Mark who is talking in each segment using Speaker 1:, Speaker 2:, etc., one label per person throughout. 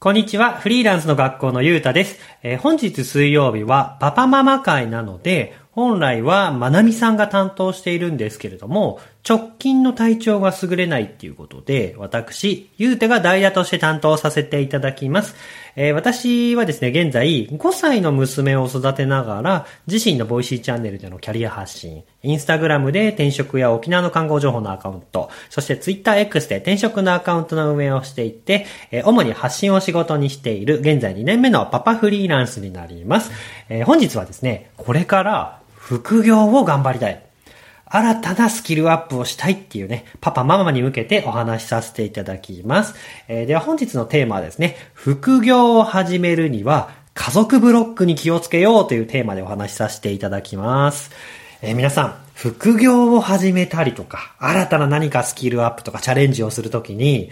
Speaker 1: こんにちは。フリーランスの学校のゆうたです。えー本日水曜日はパパママ会なので、本来はまなみさんが担当しているんですけれども、直近の体調が優れないっていうことで、私、ゆうたが代打として担当させていただきます。えー私はですね、現在5歳の娘を育てながら、自身の Voicy チャンネルでのキャリア発信、インスタグラムで転職や沖縄の看護情報のアカウント、そしてツイッター X で転職のアカウントの運営をしていて、えー主に発信を仕事にしている、現在2年目のパパフリーランスになります。えー本日はですね、これから副業を頑張りたい。新たなスキルアップをしたいっていうね、パパママに向けてお話しさせていただきます。えーでは本日のテーマはですね、副業を始めるには家族ブロックに気をつけようというテーマでお話しさせていただきます。えー皆さん、副業を始めたりとか、新たな何かスキルアップとかチャレンジをするときに、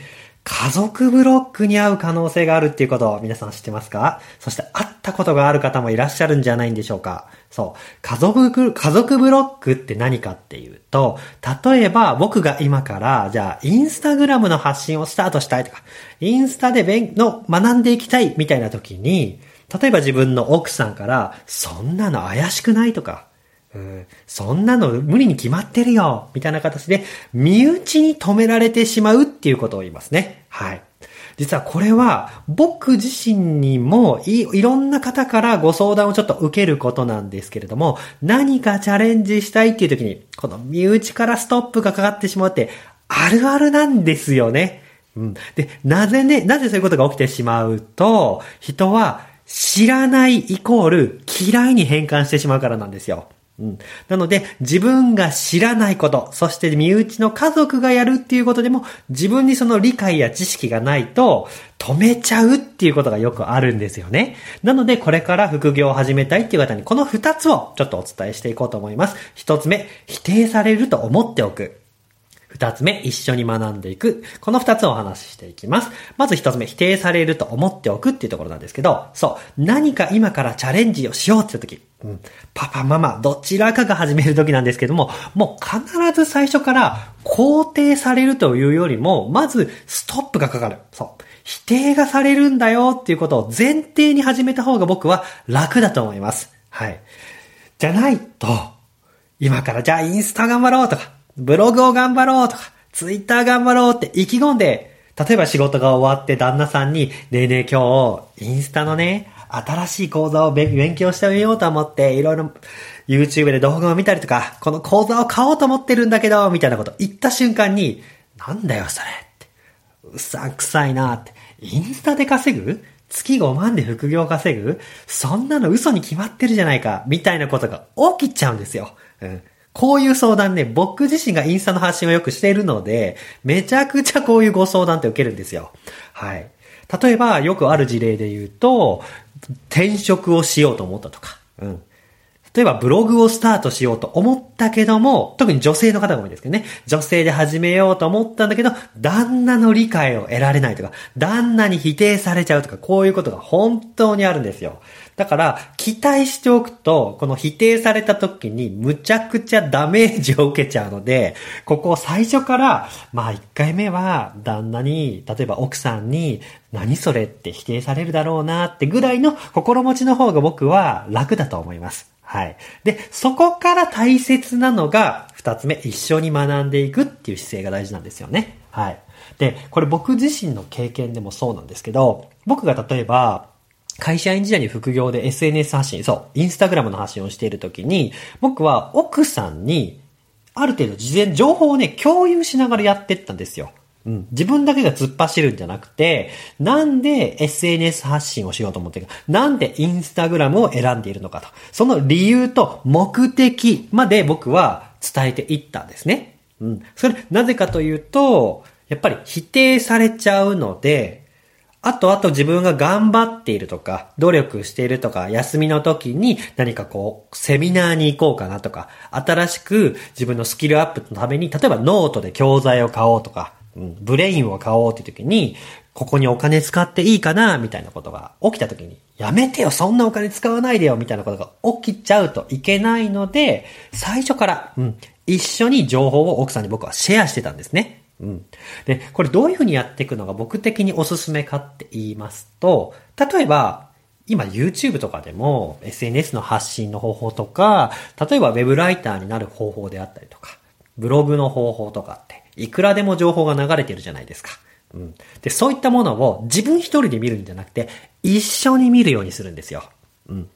Speaker 1: 家族ブロックに合う可能性があるっていうことを皆さん知ってますか？そして会ったことがある方もいらっしゃるんじゃないんでしょうか？そう。家族、家族ブロックって何かっていうと、例えば僕が今から、じゃあインスタグラムの発信をスタートしたいとか、インスタで勉、の学んでいきたいみたいな時に、例えば自分の奥さんから、そんなの怪しくないとか、うんそんなの無理に決まってるよみたいな形で、身内に止められてしまうっていうことを言いますね。はい。実はこれは僕自身にもいろんな方からご相談をちょっと受けることなんですけれども、何かチャレンジしたいっていう時に、この身内からストップがかかってしまうってあるあるなんですよね。うん。で、なぜね、なぜそういうことが起きてしまうと、人は知らないイコール嫌いに変換してしまうからなんですよ。うん。なので、自分が知らないこと、そして身内の家族がやるっていうことでも、自分にその理解や知識がないと、止めちゃうっていうことがよくあるんですよね。なので、これから副業を始めたいっていう方に、この二つをちょっとお伝えしていこうと思います。一つ目、否定されると思っておく。二つ目、一緒に学んでいく。この二つをお話ししていきます。まず一つ目、否定されると思っておくっていうところなんですけど、そう、何か今からチャレンジをしようって時、うん、パパ、ママ、どちらかが始める時なんですけども、もう必ず最初から肯定されるというよりも、まずストップがかかる。そう。否定がされるんだよっていうことを前提に始めた方が僕は楽だと思います。はい。じゃないと、今からじゃあインスタ頑張ろうとか、ブログを頑張ろうとか、ツイッター頑張ろうって意気込んで、例えば仕事が終わって旦那さんに、ねえねえ今日、インスタのね、新しい講座を勉強してみようと思って、いろいろ YouTube で動画を見たりとか、この講座を買おうと思ってるんだけど、みたいなこと言った瞬間に、なんだよそれって。うさんくさいなって。インスタで稼ぐ？月5万で副業稼ぐ？そんなの嘘に決まってるじゃないかみたいなことが起きちゃうんですよ。うん。こういう相談ね、僕自身がインスタの発信をよくしているので、めちゃくちゃこういうご相談って受けるんですよ。はい。例えば、よくある事例で言うと、転職をしようと思ったとか。うん。例えばブログをスタートしようと思ったけども、特に女性の方が多いんですけどね、女性で始めようと思ったんだけど、旦那の理解を得られないとか、旦那に否定されちゃうとか、こういうことが本当にあるんですよ。だから、期待しておくと、この否定された時にむちゃくちゃダメージを受けちゃうので、ここを最初から、まあ1回目は旦那に、例えば奥さんに、何それって否定されるだろうなってぐらいの心持ちの方が僕は楽だと思います。はい。で、そこから大切なのが、二つ目、一緒に学んでいくっていう姿勢が大事なんですよね。はい。で、これ僕自身の経験でもそうなんですけど、僕が例えば、会社員時代に副業で SNS 発信、そう、インスタグラムの発信をしているときに、僕は奥さんに、ある程度事前情報をね、共有しながらやってったんですよ。うん。自分だけが突っ走るんじゃなくて、なんで SNS 発信をしようと思ってるか、なんでインスタグラムを選んでいるのかと。その理由と目的まで僕は伝えていったんですね。うん。それ、なぜかというと、やっぱり否定されちゃうので、あとあと自分が頑張っているとか、努力しているとか、休みの時に何かこう、セミナーに行こうかなとか、新しく自分のスキルアップのために、例えばノートで教材を買おうとか、 Brain を買おうっていう時に、ここにお金使っていいかな、みたいなことが起きた時に、やめてよ、そんなお金使わないでよ、みたいなことが起きちゃうといけないので、最初から、うん、一緒に情報を奥さんに僕はシェアしてたんですね。うん。で、これどういうふうにやっていくのが僕的におすすめかって言いますと、例えば、今 YouTube とかでも SNS の発信の方法とか、例えば Web ライターになる方法であったりとか、ブログの方法とかって、いくらでも情報が流れてるじゃないですか。うん。で、そういったものを自分一人で見るんじゃなくて、一緒に見るようにするんですよ。うん。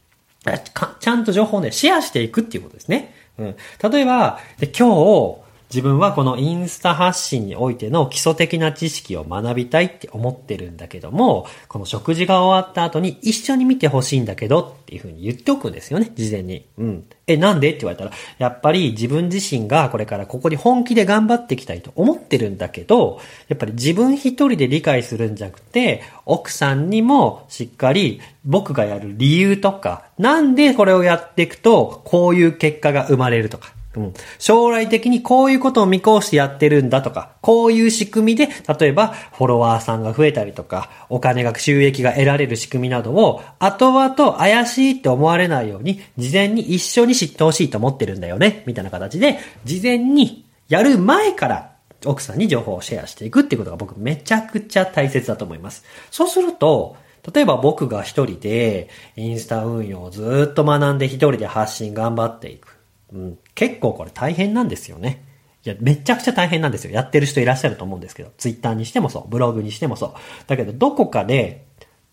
Speaker 1: ちゃんと情報をね、シェアしていくっていうことですね。うん。例えば、で今日、自分はこのインスタ発信においての基礎的な知識を学びたいって思ってるんだけども、この食事が終わった後に一緒に見てほしいんだけどっていうふうに言っておくんですよね、事前に。うん。え、なんでって言われたら、やっぱり自分自身がこれからここに本気で頑張っていきたいと思ってるんだけど、やっぱり自分一人で理解するんじゃなくて、奥さんにもしっかり僕がやる理由とか、なんでこれをやっていくと、こういう結果が生まれるとか、うん。将来的にこういうことを見越してやってるんだとか、こういう仕組みで、例えばフォロワーさんが増えたりとか、お金が収益が得られる仕組みなどを、後々怪しいって思われないように、事前に一緒に知ってほしいと思ってるんだよね、みたいな形で、事前にやる前から奥さんに情報をシェアしていくっていうことが僕めちゃくちゃ大切だと思います。そうすると、例えば僕が一人でインスタ運用をずっと学んで一人で発信頑張っていく。うん、結構これ大変なんですよね。いや、めちゃくちゃ大変なんですよ。やってる人いらっしゃると思うんですけど、ツイッターにしてもそう、ブログにしてもそう。だけど、どこかで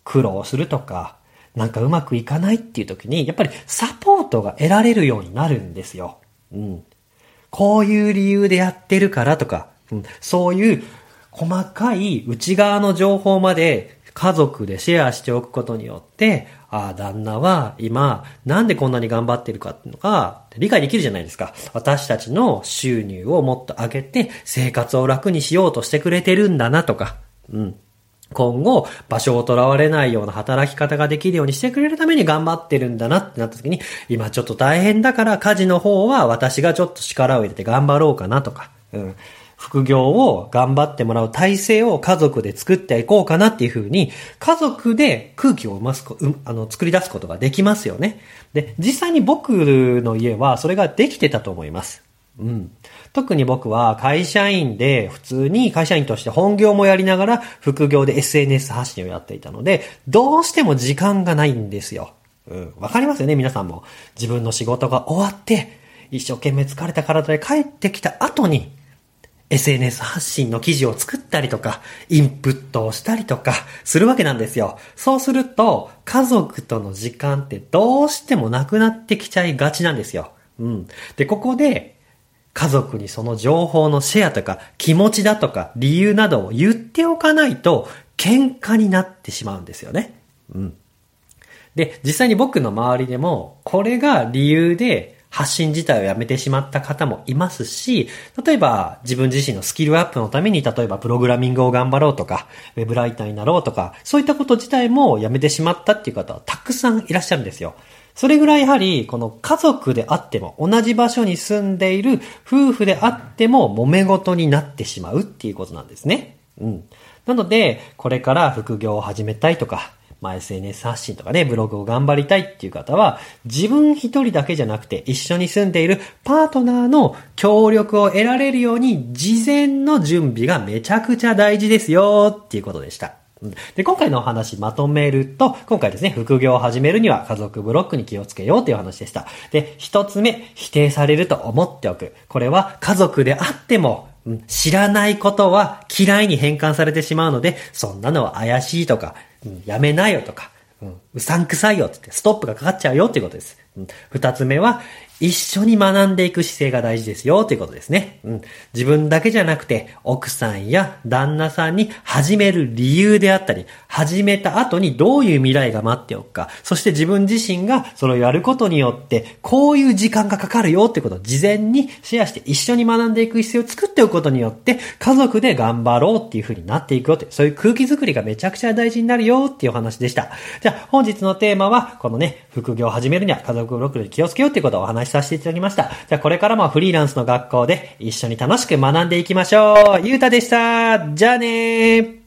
Speaker 1: 苦労するとか、なんかうまくいかないっていう時に、やっぱりサポートが得られるようになるんですよ。うん。こういう理由でやってるからとか、うん、そういう細かい内側の情報まで家族でシェアしておくことによって、ああ、旦那は今、なんでこんなに頑張ってるかっていうのが、理解できるじゃないですか。私たちの収入をもっと上げて、生活を楽にしようとしてくれてるんだなとか、うん。今後、場所をとらわれないような働き方ができるようにしてくれるために頑張ってるんだなってなった時に、今ちょっと大変だから家事の方は私がちょっと力を入れて頑張ろうかなとか、うん。副業を頑張ってもらう体制を家族で作っていこうかなっていうふうに、家族で空気を生ます、あの、作り出すことができますよね。で、実際に僕の家はそれができてたと思います。うん。特に僕は会社員で普通に会社員として本業もやりながら副業で SNS 発信をやっていたので、どうしても時間がないんですよ。うん。わかりますよね皆さんも。自分の仕事が終わって、一生懸命疲れた体で帰ってきた後に、SNS 発信の記事を作ったりとか、インプットをしたりとか、するわけなんですよ。そうすると、家族との時間ってどうしてもなくなってきちゃいがちなんですよ。うん。で、ここで、家族にその情報のシェアとか、気持ちだとか、理由などを言っておかないと、喧嘩になってしまうんですよね。うん。で、実際に僕の周りでも、これが理由で、発信自体をやめてしまった方もいますし、例えば自分自身のスキルアップのために、例えばプログラミングを頑張ろうとか、ウェブライターになろうとか、そういったこと自体もやめてしまったっていう方はたくさんいらっしゃるんですよ。それぐらいやはり、この家族であっても、同じ場所に住んでいる夫婦であっても、揉め事になってしまうっていうことなんですね。うん。なので、これから副業を始めたいとか、まあ、SNS 発信とかね、ブログを頑張りたいっていう方は、自分一人だけじゃなくて、一緒に住んでいるパートナーの協力を得られるように、事前の準備がめちゃくちゃ大事ですよっていうことでした。で、今回のお話まとめると、今回ですね、副業を始めるには家族ブロックに気をつけようという話でした。で、一つ目、否定されると思っておく。これは家族であっても、知らないことは嫌いに変換されてしまうので、そんなのは怪しいとか、やめなよとか、うん、うさんくさいよって言って、ストップがかかっちゃうよっていうことです。うん、二つ目は、一緒に学んでいく姿勢が大事ですよということですね。うん。自分だけじゃなくて、奥さんや旦那さんに始める理由であったり、始めた後にどういう未来が待っておくか、そして自分自身がそれをやることによって、こういう時間がかかるよってことを事前にシェアして一緒に学んでいく姿勢を作っておくことによって、家族で頑張ろうっていう風になっていくよって、そういう空気づくりがめちゃくちゃ大事になるよっていうお話でした。じゃあ、本日のテーマは、このね、副業を始めるには家族ブロックで気をつけようってことをお話させていただきました。じゃあこれからもフリーランスの学校で一緒に楽しく学んでいきましょう。ゆうたでした。じゃあねー。